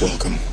Welcome.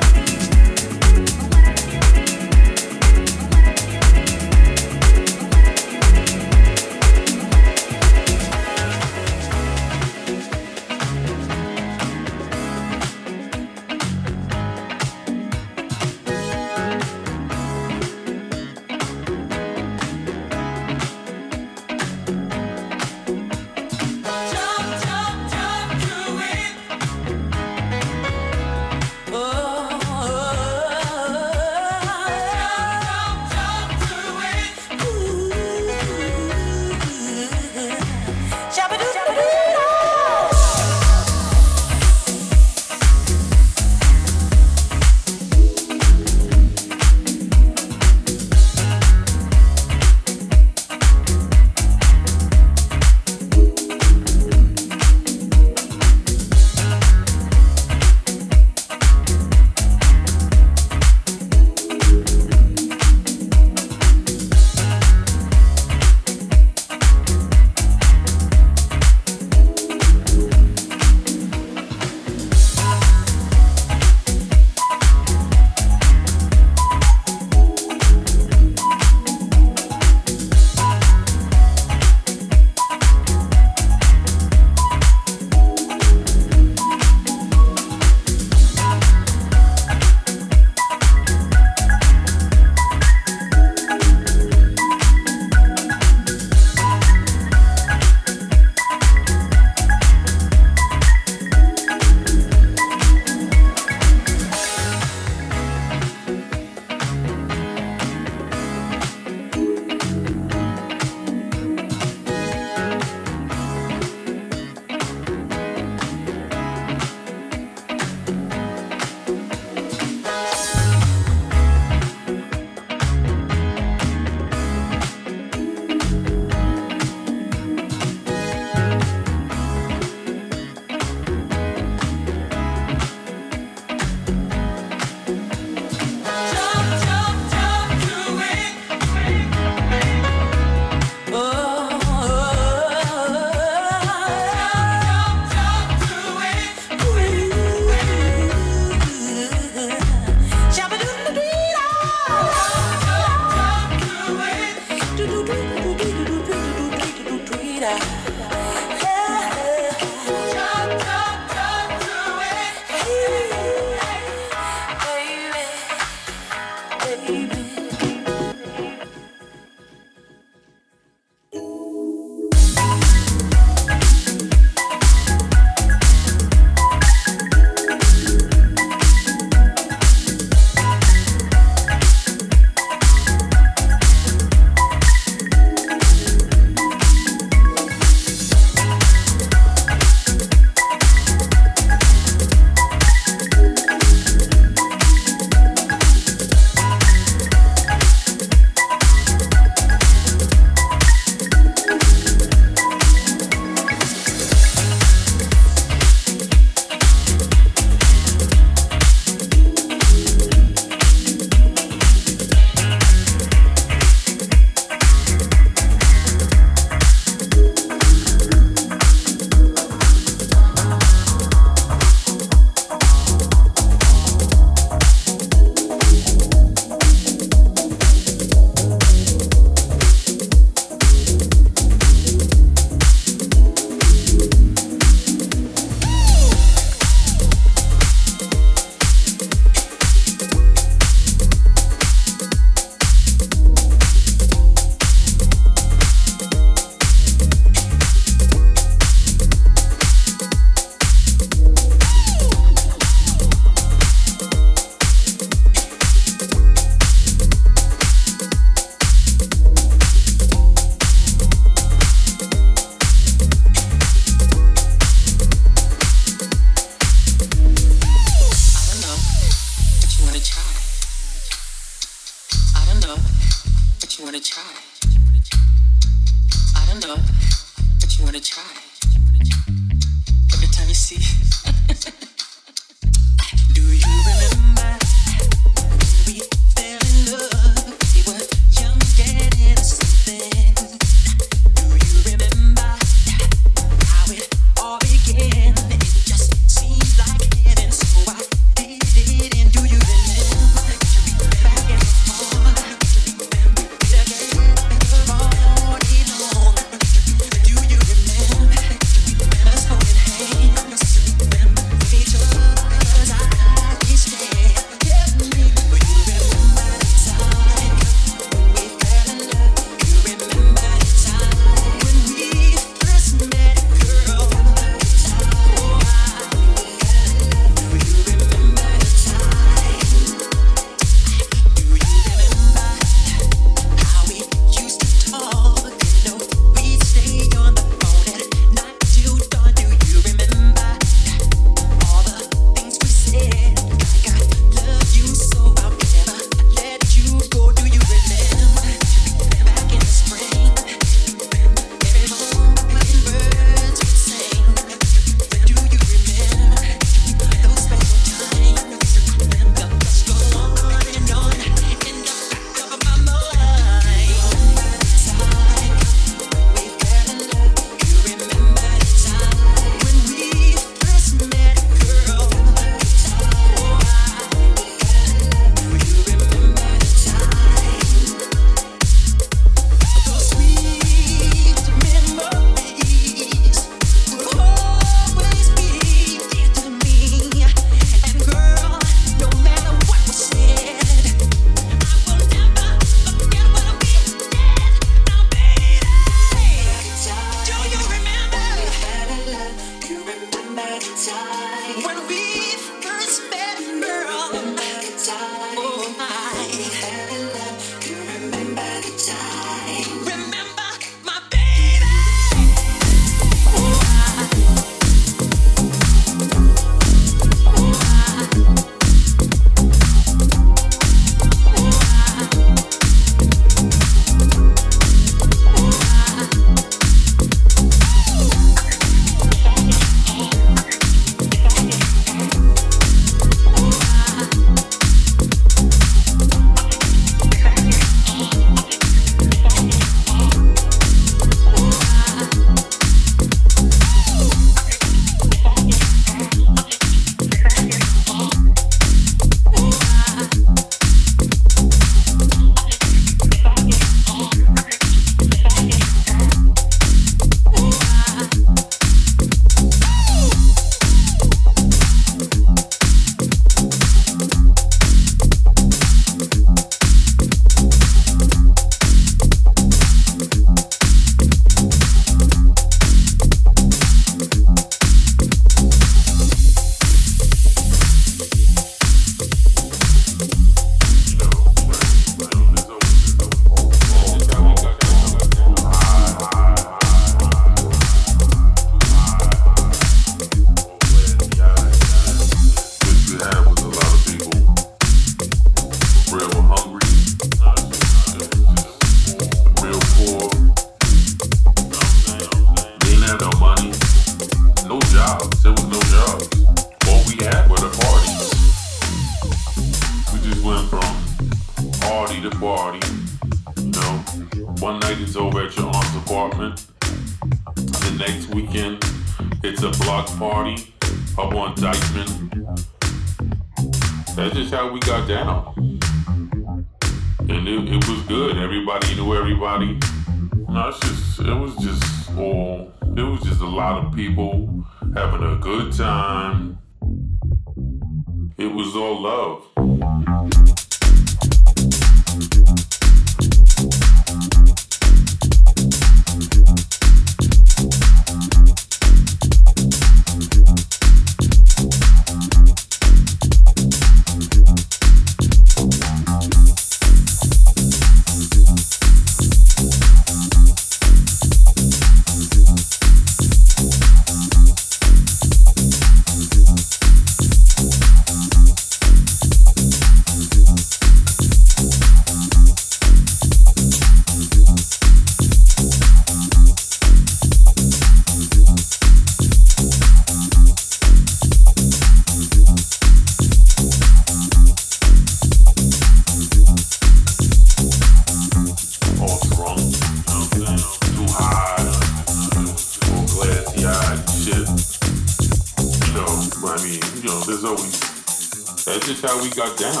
Just how we got down.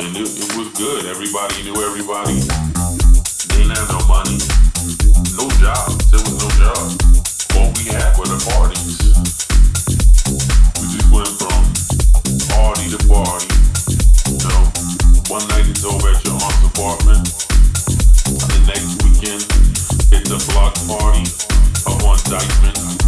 And it, it was good. Everybody knew everybody. They didn't have no money. No jobs. There was no jobs. All we had were the parties. We just went from party to party. You know, one night it's over at your aunt's apartment. The next weekend, it's a block party up on Dyckman.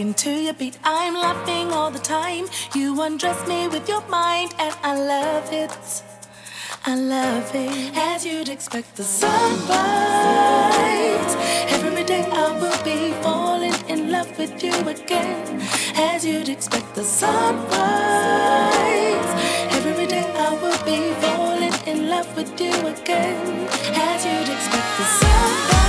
Rocking to your beat. I'm laughing all the time. You undress me with your mind, and I love it. I love it as you'd expect the sunrise. Every day I will be falling in love with you again, as you'd expect the sunrise. Every day I will be falling in love with you again, as you'd expect the sunrise.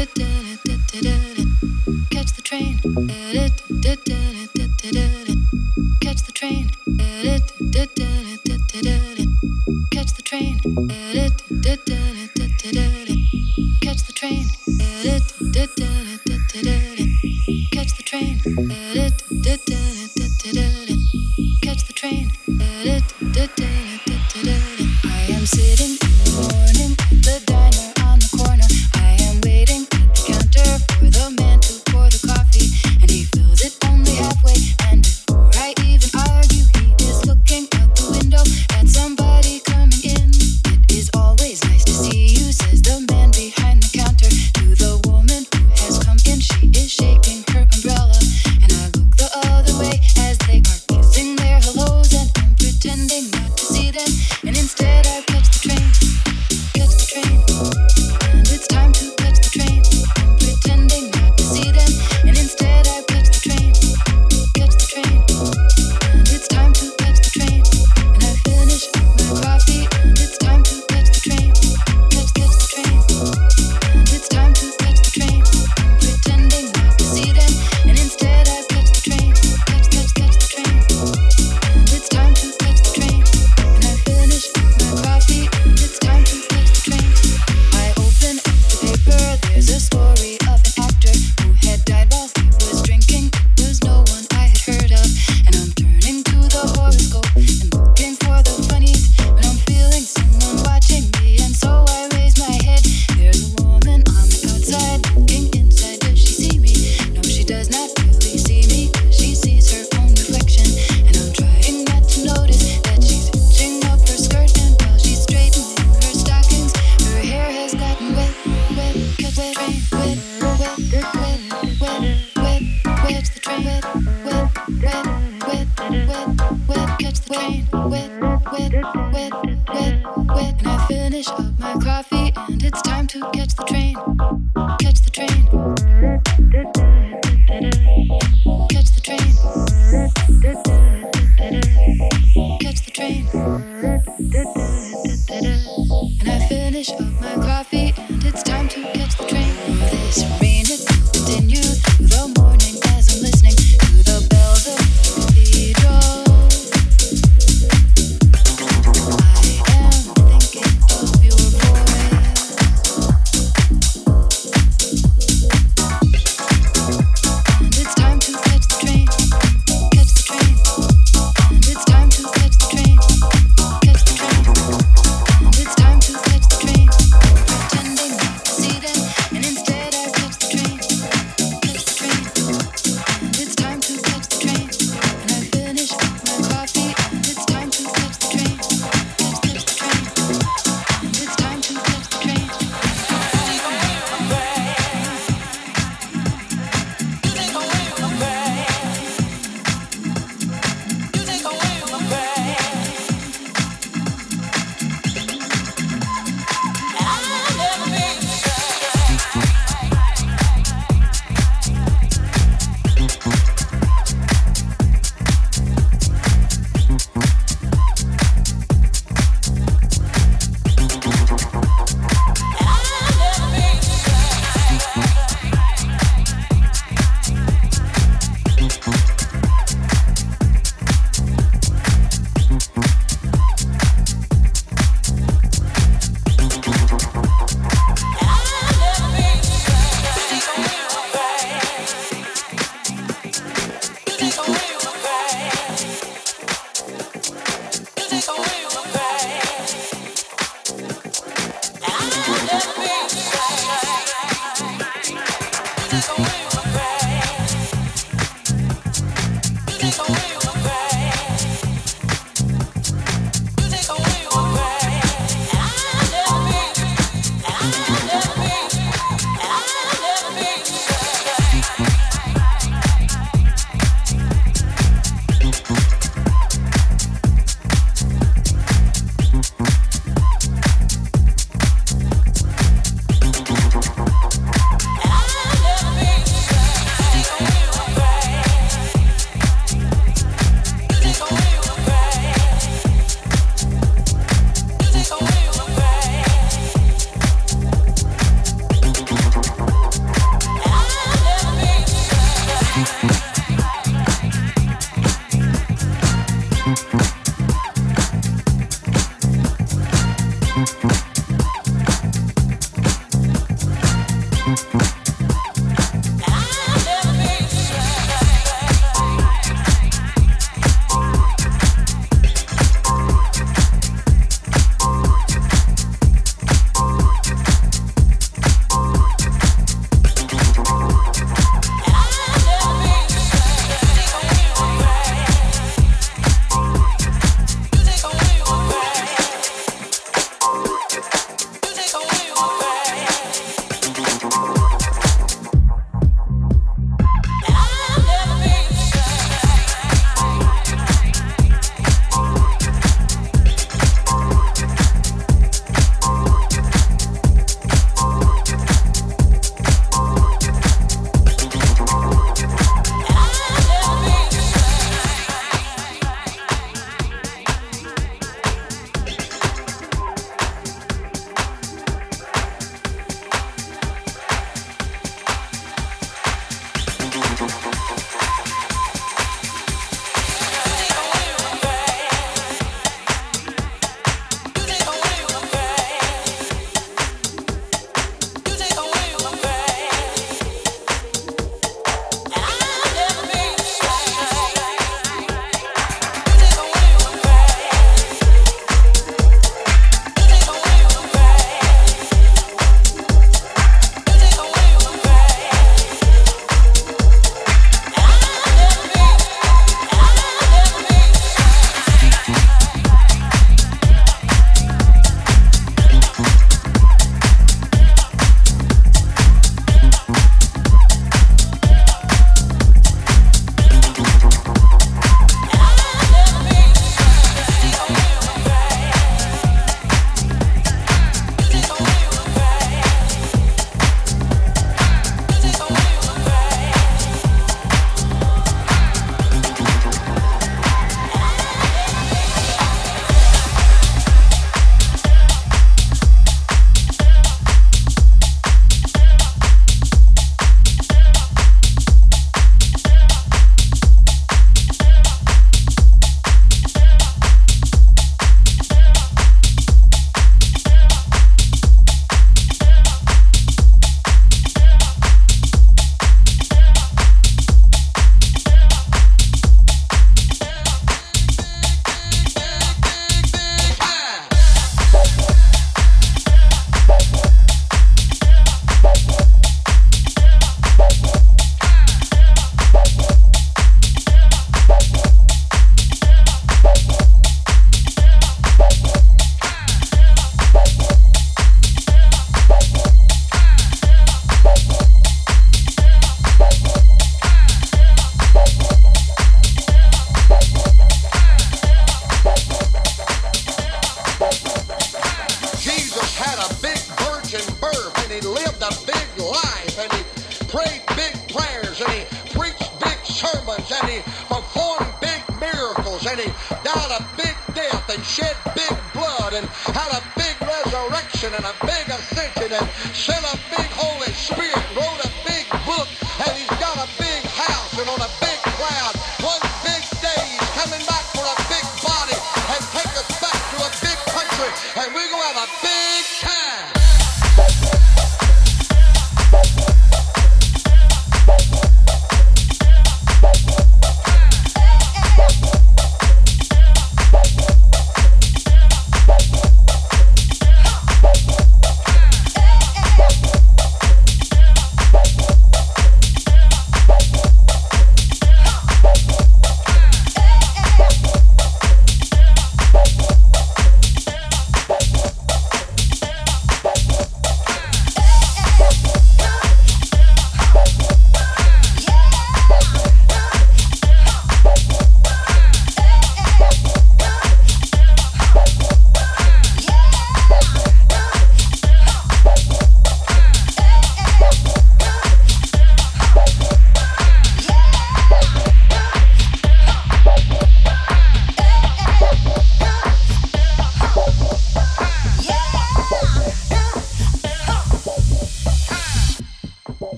She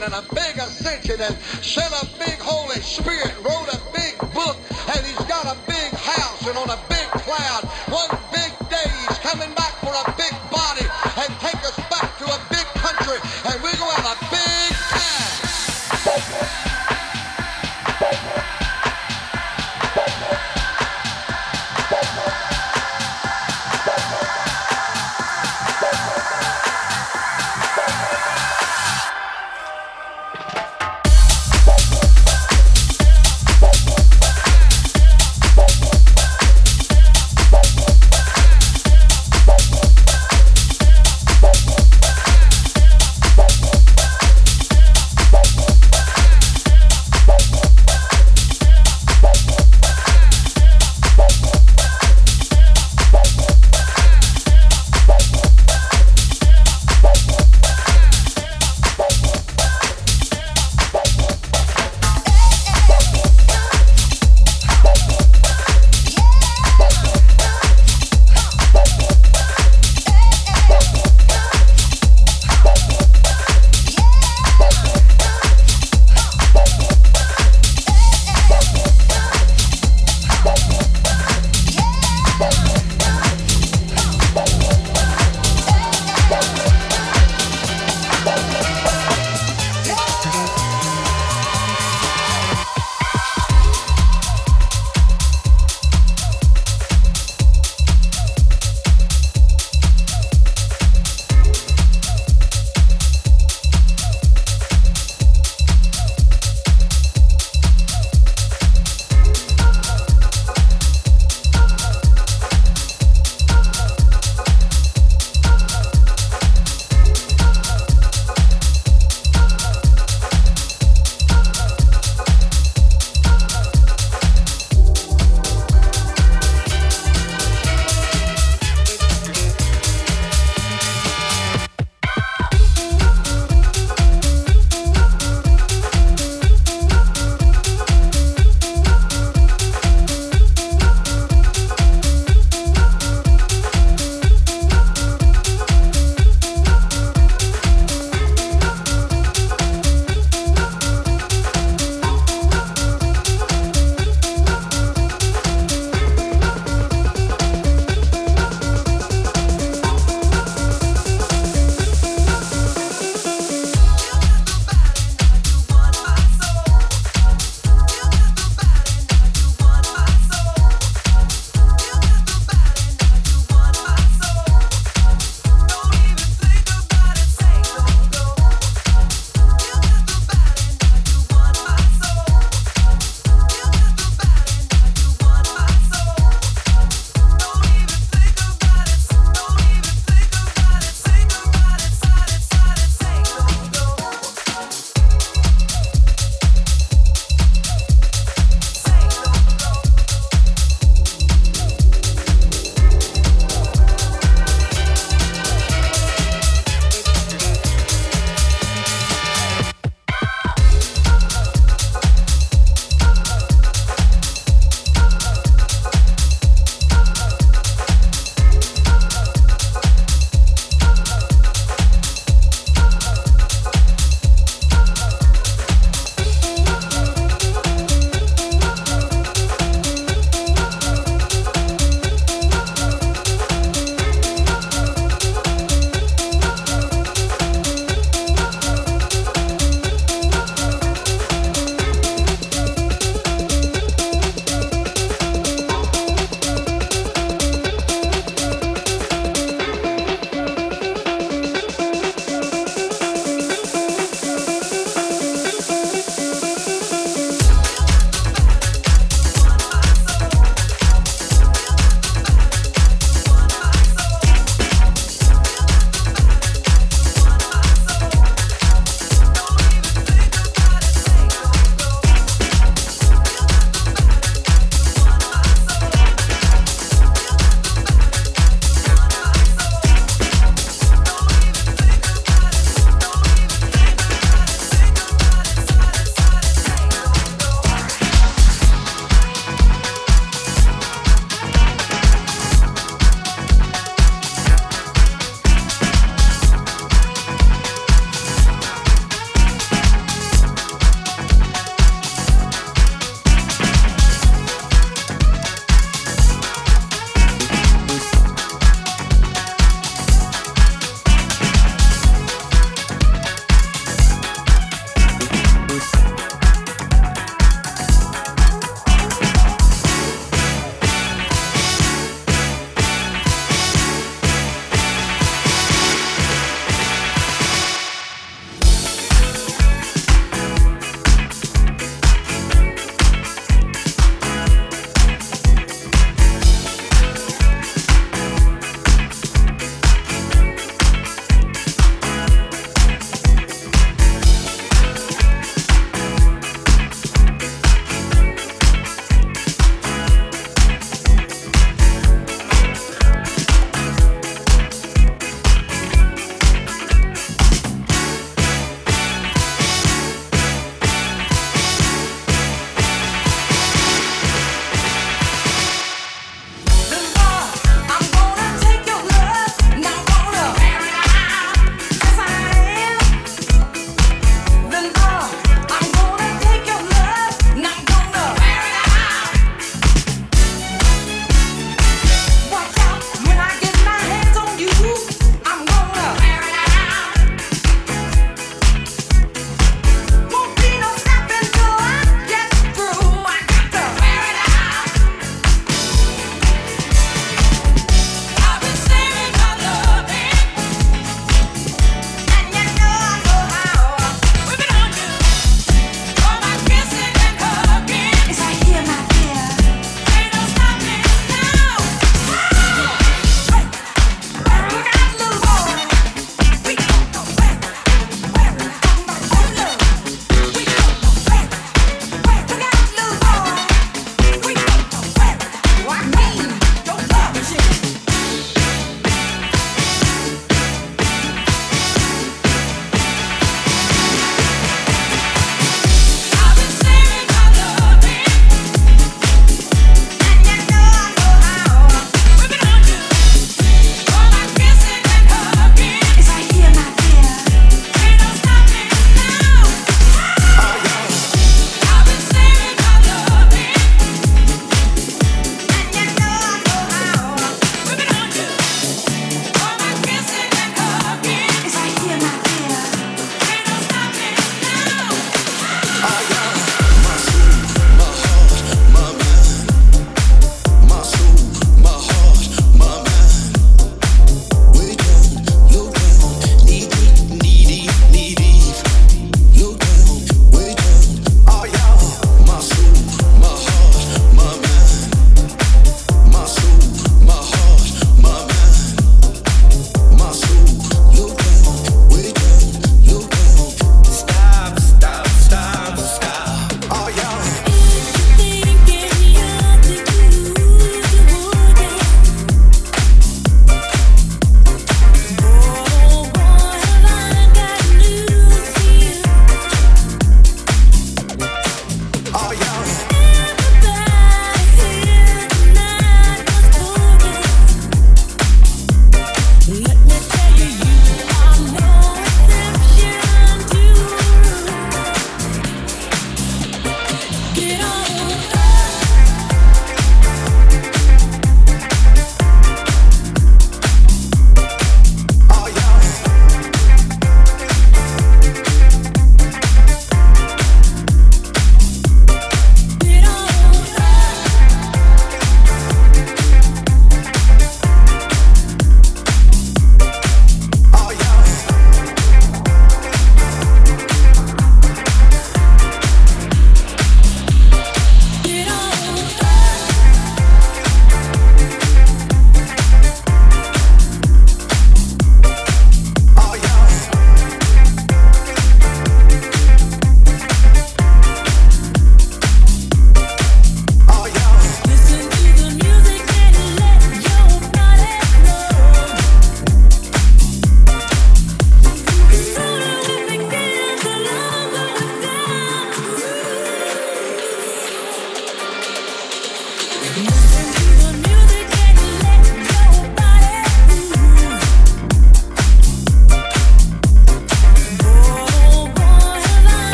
and a